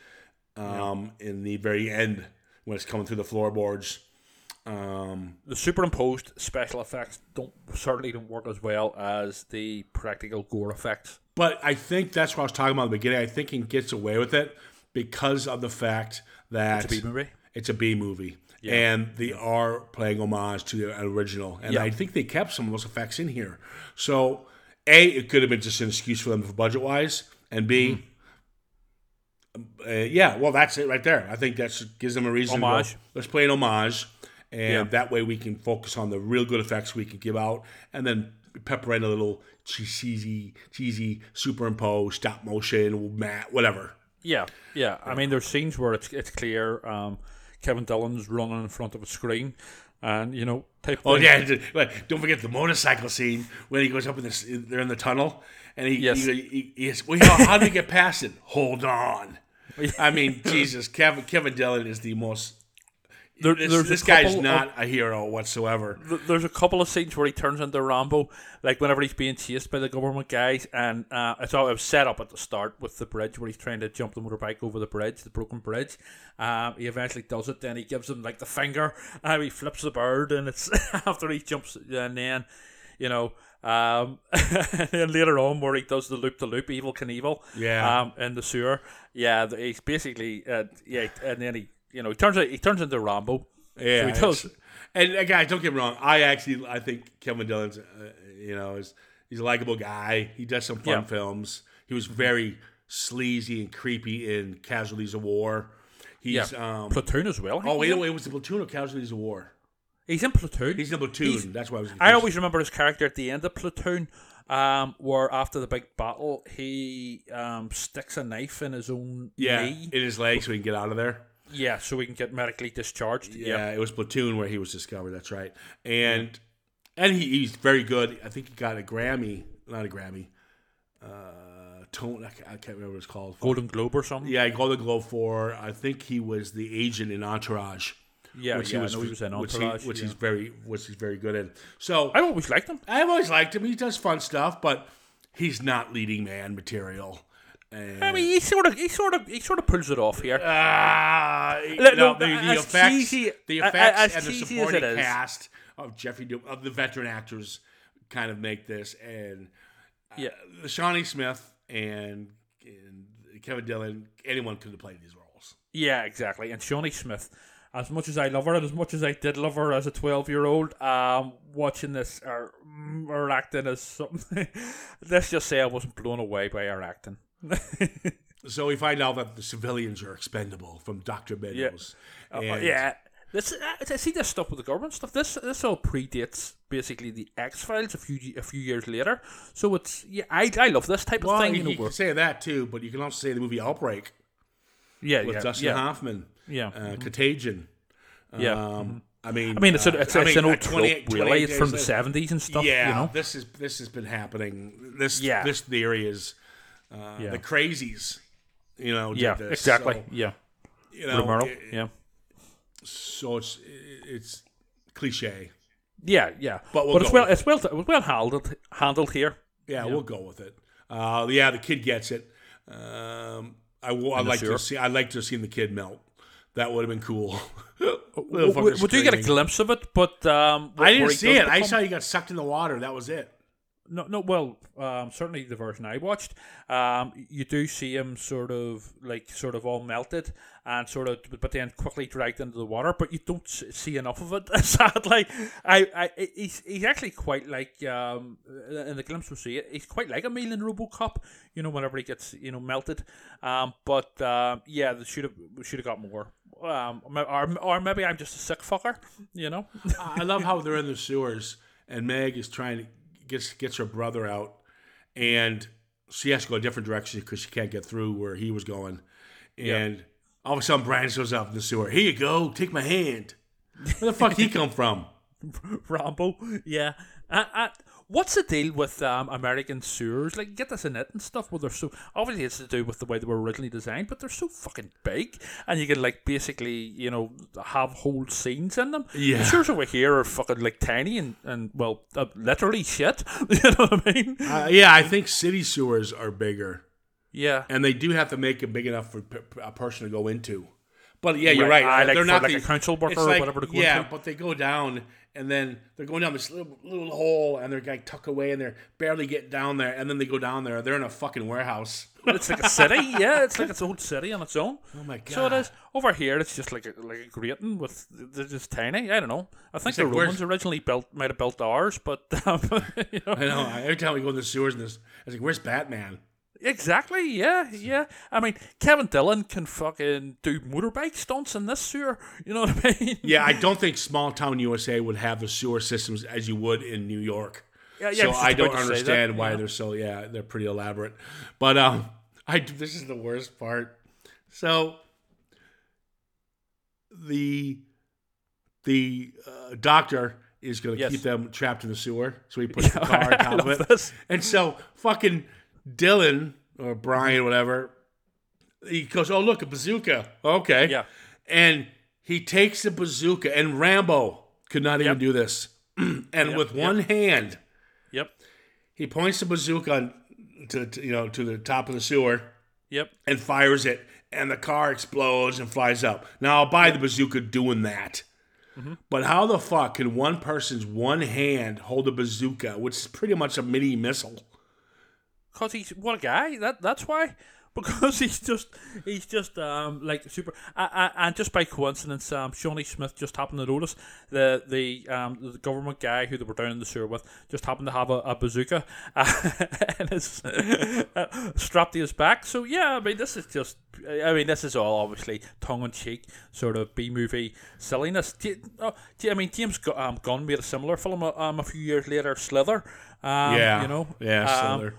um, in the very end when it's coming through the floorboards. Um, The superimposed special effects don't certainly don't work as well as the practical gore effects. But I think that's what I was talking about at the beginning. I think he gets away with it because of the fact that It's a B movie. It's a B movie. And they are playing homage to the original. And Yeah. I think they kept some of those effects in here. So, A, it could have been just an excuse for them for budget wise. And B, Mm-hmm. uh, yeah, well, that's it right there. I think that gives them a reason to Homage. let's play an homage. And Yeah. that way we can focus on the real good effects we can give out. And then pepper in a little cheesy, cheesy, superimposed, stop motion, mat, whatever. Yeah, yeah. I mean, there's scenes where it's it's clear. Um, Kevin Dillon's running in front of a screen, and you know, type. Oh thing. yeah, don't forget the motorcycle scene when he goes up in this. They're in the tunnel, and he, Yes. he, he, he is, well, how, how do we get past it? Hold on. I mean, Jesus, Kevin Kevin Dillon is the most. There- this there's this guy's couple of- not a hero whatsoever. There's a couple of scenes where he turns into Rambo, like whenever he's being chased by the government guys, and uh, it's all it was set up at the start with the bridge where he's trying to jump the motorbike over the bridge, the broken bridge. Um, he eventually does it. Then he gives him like the finger, and he flips the bird, and it's after he jumps, and then you know. Um, and then later on, where he does the loop the loop, Evel Knievel, Yeah. um, in the sewer, yeah, he's basically, uh, yeah, and then he, you know, he turns he turns into Rambo, Yeah, so he does. it's- And uh, guys, don't get me wrong. I actually I think Kevin Dillon's, uh, you know, is he's a likable guy. He does some fun Yeah. films. He was very sleazy and creepy in Casualties of War. Yeah, He's um. Platoon as well. Oh wait, no, it was the Platoon of Casualties of War. He's in Platoon. He's in Platoon. He's- That's why I was. I always remember his character at the end of Platoon, um, where after the big battle, he um, sticks a knife in his own yeah knee. in his leg so he can get out of there. Yeah, so we can get medically discharged. Yeah, Yeah. it was Platoon where he was discovered. That's right. And and he, he's very good. I think he got a Grammy, not a Grammy, uh, Tone. I can't, I can't remember what it's called. Golden Globe or something. Yeah, Golden Globe for. I think he was the agent in Entourage. yeah, which yeah. he was, he was in which, Entourage. he, which yeah. he's very, which he's very good in. So I've always liked him. I've always liked him. He does fun stuff, but he's not leading man material. And, I mean, he sort of, he sort of, he sort of pulls it off here. Look, no, look, the, the effects, cheesy- the effects, and the supporting cast of Jeffrey of the veteran actors kind of make this, and Yeah. uh, Shawnee Smith and, and Kevin Dillon, anyone could have played these roles. Yeah, exactly. And Shawnee Smith, as much as I love her, and as much as I did love her as a twelve-year-old, um, watching this or mm, her acting as something. let's just say I wasn't blown away by her acting. So we find out that the civilians are expendable from Doctor Yeah. Meadows. Uh, yeah. This, uh, I see this stuff with the government stuff. This this all predates basically the X Files a few a few years later. So it's yeah, I, I love this type Well, of thing. you, You know, can say that too, but you can also say the movie Outbreak yeah, with yeah, Dustin yeah, Hoffman, yeah, uh, Contagion. yeah. Um, I mean, I mean, it's, uh, a, it's, I it's mean, an uh, old trope, really. It's from the seventies and stuff. yeah, you know, this is this has been happening. This Yeah. this theory is uh, Yeah. the crazies. You know, did yeah, this. exactly. So, yeah, you know, it- yeah, so it's it's cliche. yeah, yeah. But we'll it's well, it's well, it was well handled handled here. Yeah, we'll go with it. Uh, yeah, the kid gets it. Um, I w- I'd like sewer. to see. I'd like to have seen the kid melt. That would have been cool. We, do get a glimpse of it, but um, I didn't see it. I saw he got sucked in the water. That was it. No, no. Well, um, certainly the version I watched, um, you do see him sort of like sort of all melted and sort of, but then quickly dragged into the water. But you don't see enough of it. Sadly, I, I, he's he's actually quite like um, in the glimpse we see it, he's quite like Emil in RoboCop. You know, whenever he gets you know melted. Um, but uh, yeah, they should have should have got more. Um, or, or maybe I'm just a sick fucker. You know. I love how they're in the sewers and Meg is trying to gets gets her brother out, and she has to go a different direction because she can't get through where he was going, and all of a sudden Brian shows up in the sewer. Here you go, take my hand. Where the fuck he come from? Rambo. Yeah. Uh, uh, what's the deal with um, American sewers? Like, get this in it and stuff. Where they're so obviously it's to do with the way they were originally designed, but they're so fucking big, and you can like basically you know have whole scenes in them. Yeah. The sewers over here are fucking like tiny and and well, uh, literally shit. you know what I mean? Uh, yeah, I think city sewers are bigger, Yeah. and they do have to make it big enough for p- a person to go into. But yeah, you're Right. right. Like they're not like the, a council worker it's or whatever to go Yeah, into. but they go down, and then they're going down this little, little hole, and they're like tucked away, and they're barely getting down there, and then they go down there. They're in a fucking warehouse. It's like a city, yeah. It's like its own city on its own. Oh my god! So it is over here. It's just like a, like a grating with they're just tiny. I don't know. I think It's the like, where's- Romans originally built might have built ours, but um, you know. I know. Every time we go in the sewers, and this, I was like, "Where's Batman?" Exactly. Yeah, yeah. I mean, Kevin Dillon can fucking do motorbike stunts in this sewer. You know what I mean? Yeah, I don't think small town USA would have the sewer systems as you would in New York. Yeah, yeah, so I I don't say that, understand why yeah. they're so. Yeah, they're pretty elaborate. But um, I this is the worst part. So the the uh, doctor is going to Yes. keep them trapped in the sewer, so he puts the car on top of it. this. And so fucking Dillon or Brian, whatever, he goes, "Oh look, a bazooka." Okay, Yeah. and he takes the bazooka, and Rambo could not even Yep. do this. and with one hand, Yep. he points the bazooka on to, to you know to the top of the sewer Yep. and fires it, and the car explodes and flies up. Now I'll buy the bazooka doing that. Mm-hmm. But how the fuck can one person's one hand hold a bazooka, which is pretty much a mini missile? Cause he's what a guy. That that's why. Because he's just he's just um like super uh, uh, and just by coincidence um Shawnee Smith just happened to notice the the um the government guy who they were down in the sewer with just happened to have a, a bazooka uh, and his uh, strapped to his back. So yeah, I mean this is just I mean this is all obviously tongue in cheek sort of B movie silliness. Oh, I mean James Gu- um, Gunn made a similar film um a few years later, Slither. Um, you know yeah, um,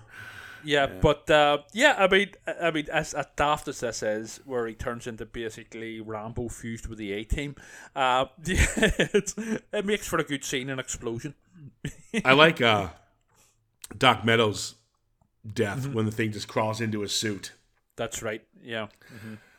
Yeah, but uh, yeah, I mean, I mean, as, as daft as this is, where he turns into basically Rambo fused with the A Team, uh, it makes for a good scene and explosion. I like uh, Doc Meadows death Mm-hmm. when the thing just crawls into his suit. That's right. Yeah.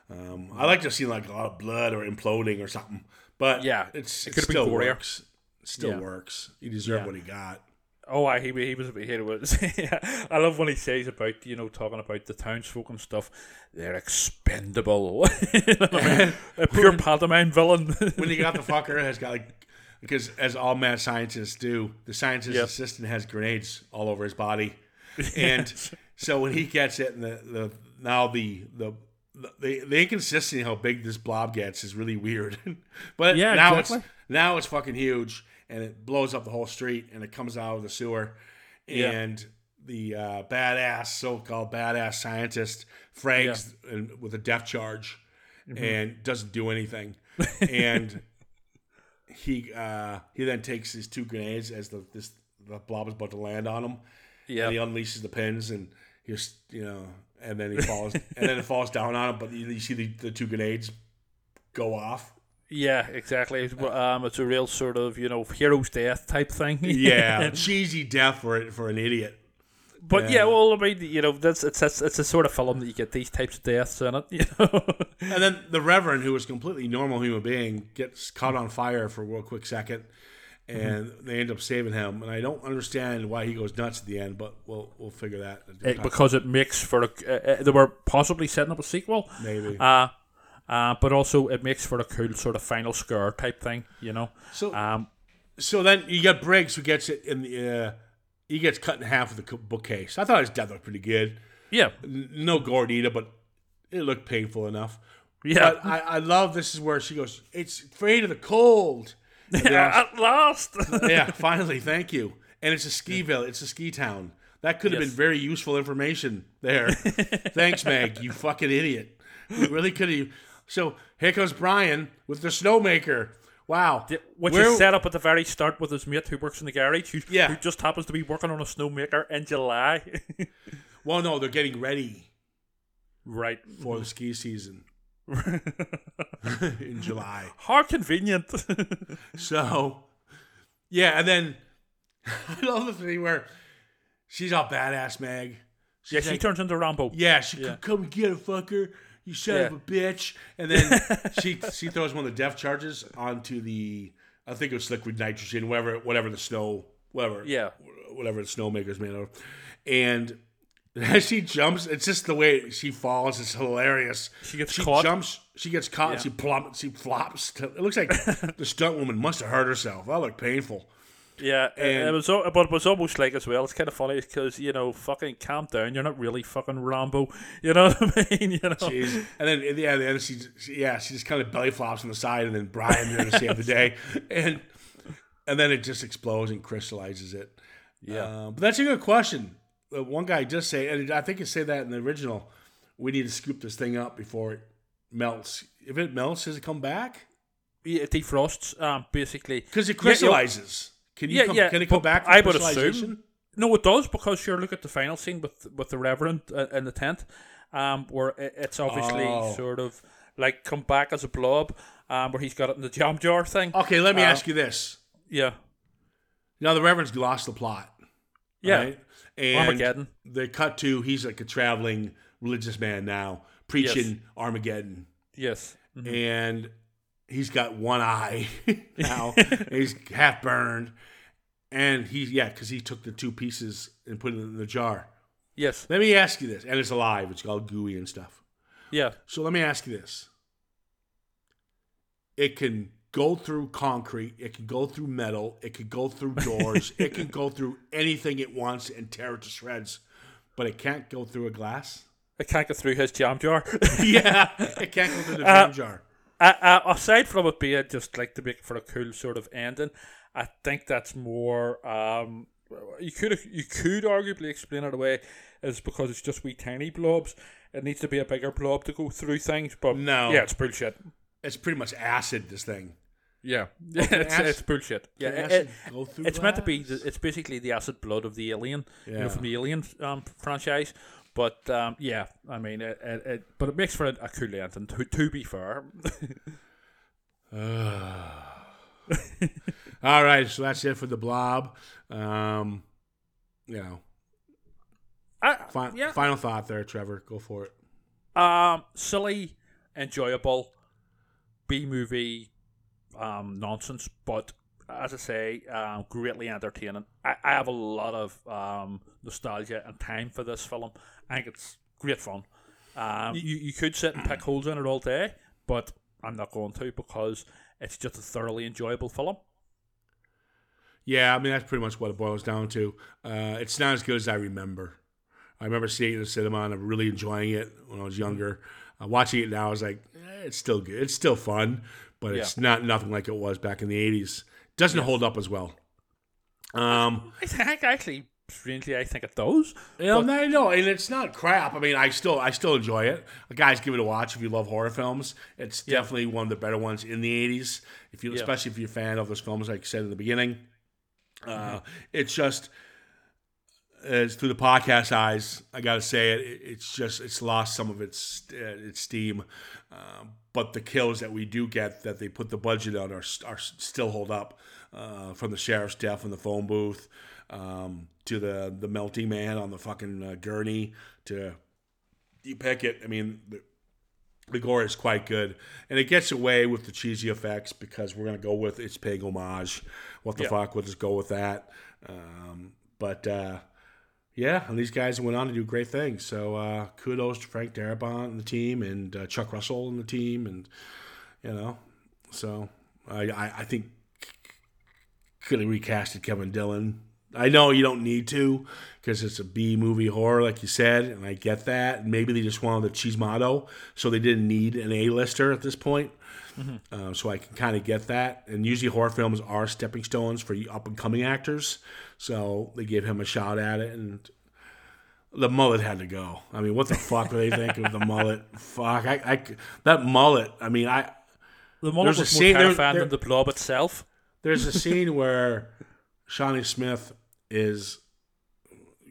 Um, I like to see like a lot of blood or imploding or something, but Yeah, it's it it, still works. It still Yeah. works. He deserved what he got. Oh, I he, he was he was. yeah. I love when he says about you know talking about the townsfolk and stuff. They're expendable. You know I mean? a pure pantomime villain. when you got the fucker has got like because as all mad scientists do, the scientist's Yep. assistant has grenades all over his body, and so when he gets it, and the, the now the the the, the inconsistency how big this blob gets is really weird. but Yeah, now exactly. it's now it's fucking huge, and it blows up the whole street, and it comes out of the sewer, Yeah. and the uh, badass so-called badass scientist frags and, with a death charge, Mm-hmm. and doesn't do anything, and he uh, he then takes his two grenades as the this the blob is about to land on him, yeah. and he unleashes the pins and he just you know and then he falls and then it falls down on him but you, you see the, the two grenades go off Yeah, exactly. It's, um, it's a real sort of you know hero's death type thing. yeah cheesy death for it for an idiot but yeah. well, I mean, you know, that's it's, it's it's a sort of film that you get these types of deaths in it. You know, and then the reverend who was a completely normal human being gets caught on fire for a real quick second and they end up saving him and i don't understand why he goes nuts at the end but we'll we'll figure that It- because it makes for a. Uh, they were possibly setting up a sequel. maybe Uh, uh, but also it makes for a cool sort of final score type thing. You know. so Um, So then you got Briggs who gets it in the. Uh, he gets cut in half with the bookcase. I thought his death looked pretty good. yeah. No gore needed, but it looked painful enough. Yeah. But I, I love this is where she goes. It's afraid of the cold. And At last. yeah, finally, thank you. And it's a ski village. It's a ski town. That could have Yes. been very useful information there. Thanks, Meg. You fucking idiot. You really could have. So here comes Brian with the snowmaker. Wow. Which Where- is set up at the very start with his mate who works in the garage, who, Yeah. who just happens to be working on a snowmaker in July. Well, no, they're getting ready right. for the ski season in July. How convenient. So, yeah, and then I love the thing where she's all badass, Meg. She's yeah, she like, turns into Rambo. yeah, she Yeah. could come get a fucker. You son of a bitch. And then she she throws one of the death charges onto the I think it was liquid nitrogen, whatever whatever the snow whatever Yeah. whatever the snowmaker's made of. And as she jumps, it's just the way she falls. It's hilarious. She gets she caught. jumps. She gets caught. and Yeah. She plummets. She flops. to- It looks like the stunt woman must have hurt herself. That looked painful. Yeah, it- it was, but it was almost like as well. It's kind of funny because you know, fucking calm down. You're not really fucking Rambo. You know what I mean? You know. Jeez. And then yeah, at the end she, she yeah she just kind of belly flops on the side, and then Brian there to save the day, and and then it just explodes and crystallizes it. Yeah. Um, but that's a good question. Uh, one guy does say, and I think it say that in the original. We need to scoop this thing up before it melts. If it melts, does it come back? Yeah, it defrosts, um, basically. Because it Yeah, crystallizes. Can you Yeah, come, yeah, can it come back? I would assume. No, it does because sure. Look at the final scene with with the Reverend uh, in the tent, um, where it's obviously Oh. sort of like come back as a blob, um, where he's got it in the jam jar thing. Okay, let me Uh, ask you this. Yeah, Now the Reverend's lost the plot. yeah, right? And Armageddon. They cut to he's like a traveling religious man now, preaching Armageddon, yes, Mhm. and he's got one eye now. he's half burned, and he's yeah, because he took the two pieces and put it in the jar. yes, Let me ask you this, and it's alive. It's all gooey and stuff. yeah, So let me ask you this: It can go through concrete, it can go through metal, it can go through doors, it can go through anything it wants and tear it to shreds, but it can't go through a glass. it can't go through his jam jar. yeah, it can't go through the Uh, jam jar. Uh, uh, aside from it being just like to make for a cool sort of ending, I think that's more. Um, you could you could arguably explain it away as because it's just wee tiny blobs. It needs to be a bigger blob to go through things, but No. yeah, it's bullshit. It's pretty much acid. This thing. Yeah, it's, acid- it's bullshit. Yeah, it- acid it- go through it's meant to be. It's basically the acid blood of the alien, you Yeah. know, from the Alien um, franchise. But um, yeah, I mean, it, it, it, but it makes for a, a cool ending. To, to be fair, All right, so that's it for the blob. Um, you know, I, Fi- yeah. Final thought there, Trevor. Go for it. Um, silly, enjoyable, B movie, um, nonsense, but as I say, um, greatly entertaining. I, I have a lot of um, nostalgia and time for this film. I think it's great fun. Um, you, you could sit and pick holes in it all day, but I'm not going to because it's just a thoroughly enjoyable film. Yeah, I mean that's pretty much what it boils down to. Uh, it's not as good as I remember. I remember seeing it in the cinema and really enjoying it when I was younger. Uh, watching it now, I was like, eh, it's still good. It's still fun, but it's not nothing like it was back in the '80s. Doesn't hold up as well. Um, I think actually, strangely, I think it does. you know, I know, and it's not crap. I mean, I still, I still enjoy it. Guys, give it a watch if you love horror films. It's definitely one of the better ones in the '80s. If you, Yeah. especially if you're a fan of those films, like I said in the beginning. Uh, it's just as through the podcast eyes, I got to say it. it- It's just it's lost some of its uh, its steam, um, but the kills that we do get that they put the budget on are are still hold up. Uh, from the sheriff's death in the phone booth um, to the the melting man on the fucking uh, gurney to you pick it. I mean. The, the gore is quite good, and it gets away with the cheesy effects because we're gonna go with it's paying homage. What the fuck? We'll just go with that. Um, but uh, yeah, and these guys went on to do great things. So uh, kudos to Frank Darabont and the team, and uh, Chuck Russell and the team, and you know, so I I, I think could have recasted Kevin Dillon. I know you don't need to because it's a B movie horror, like you said, and I get that. Maybe they just wanted the Chismado, so they didn't need an A-lister at this point. Uh, so I can kind of get that. And usually horror films are stepping stones for up and coming actors, so they gave him a shot at it. And the mullet had to go. I mean, what the fuck were they thinking of the mullet? Fuck, I, I that mullet. I mean, I The There's was a more scene- there- terrifying there- than the blob itself. There's a scene where Shawnee Smith is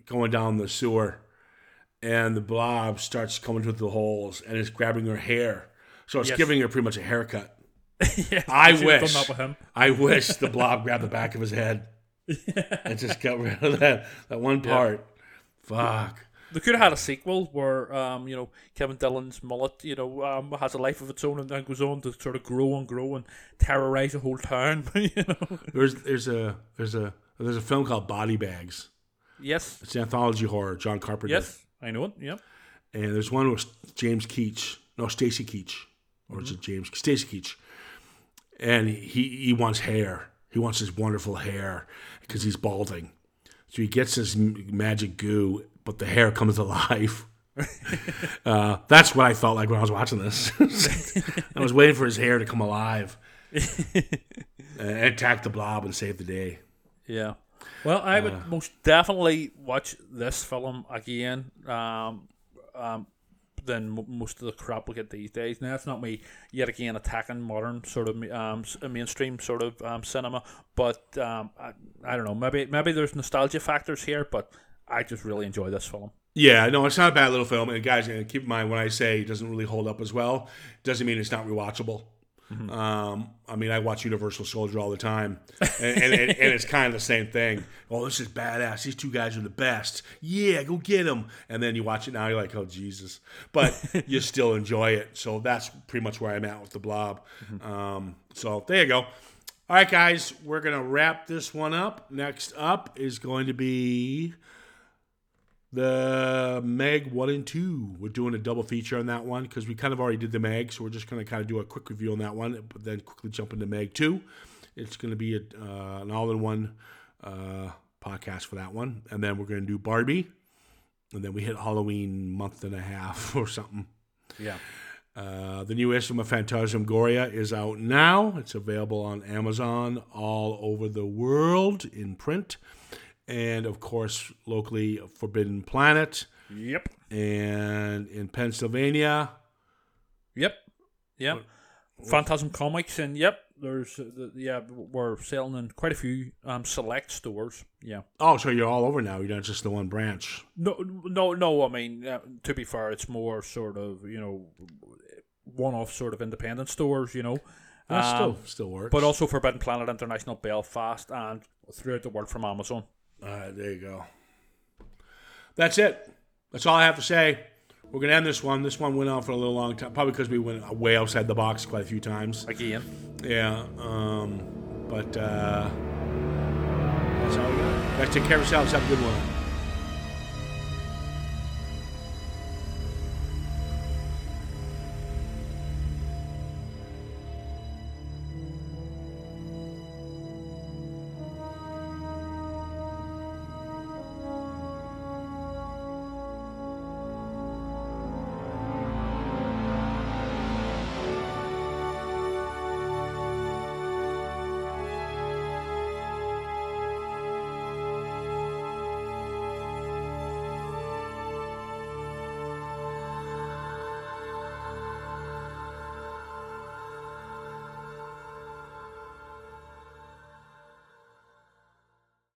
going down the sewer and the blob starts coming through the holes and is grabbing her hair. So it's Yes. giving her pretty much a haircut. yeah, I you should have wish. done with him. I wish the blob grabbed the back of his head and just got rid of that, that one part. Fuck. They could have had a sequel where, um, you know, Kevin Dillon's mullet, you know, um, has a life of its own and then goes on to sort of grow and grow and terrorize the whole town. you know. There's there's a there's a there's a film called Body Bags. Yes, It's an anthology horror. John Carpenter. yes, I know it. Yep. and there's one with James Keach, no Stacy Keach, or is it James Stacy Keach? And he he wants hair. He wants his wonderful hair because he's balding. So he gets this magic goo, but the hair comes alive. uh, that's what I felt like when I was watching this. I was waiting for his hair to come alive and attack the blob and save the day. Yeah. Well, I would most definitely watch this film again um, um, than mo most of the crap we get these days. Now, it's not me yet again attacking modern sort of um, s- mainstream sort of um, cinema, but um, I, I don't know. Maybe maybe there's nostalgia factors here, but I just really enjoy this film. Yeah, no, it's not a bad little film. And guys, uh, keep in mind when I say it doesn't really hold up as well, doesn't mean it's not rewatchable. Um, I mean, I watch Universal Soldier all the time, and, and, and, and it's kind of the same thing. Oh, this is badass. These two guys are the best. Yeah, go get them. And then you watch it now, you're like, oh Jesus, but you still enjoy it. So that's pretty much where I'm at with the Blob. Um, so there you go. All right, guys, we're gonna wrap this one up. Next up is going to be the Meg 1 and 2. We're doing a double feature on that one because we kind of already did the Meg, so we're just going to kind of do a quick review on that one, but then quickly jump into Meg 2. It's going to be a, uh, an all in one uh, podcast for that one. And then we're going to do Barbie. And then we hit Halloween month and a half or something. Yeah. Uh, the new issue of Phantasmagoria is out now. It's available on Amazon all over the world in print. And of course, locally, Forbidden Planet. Yep. And in Pennsylvania, Yep. Yep. Phantasm Comics and yep, there's uh, the, yeah we're selling in quite a few um select stores. Yeah. oh, so you're all over now. You're not just the one branch. No, no, no. I mean, uh, to be fair, it's more sort of you know one-off sort of independent stores. You know, Um, still still works. but also Forbidden Planet International, Belfast, and throughout the world from Amazon. All right, there you go. That's it. that's all I have to say. We're gonna end this one. This one went on for a little long time, probably because we went way outside the box quite a few times. Again. Yeah. Um, but uh, that's all we got. Guys, take care of yourselves. Have a good one.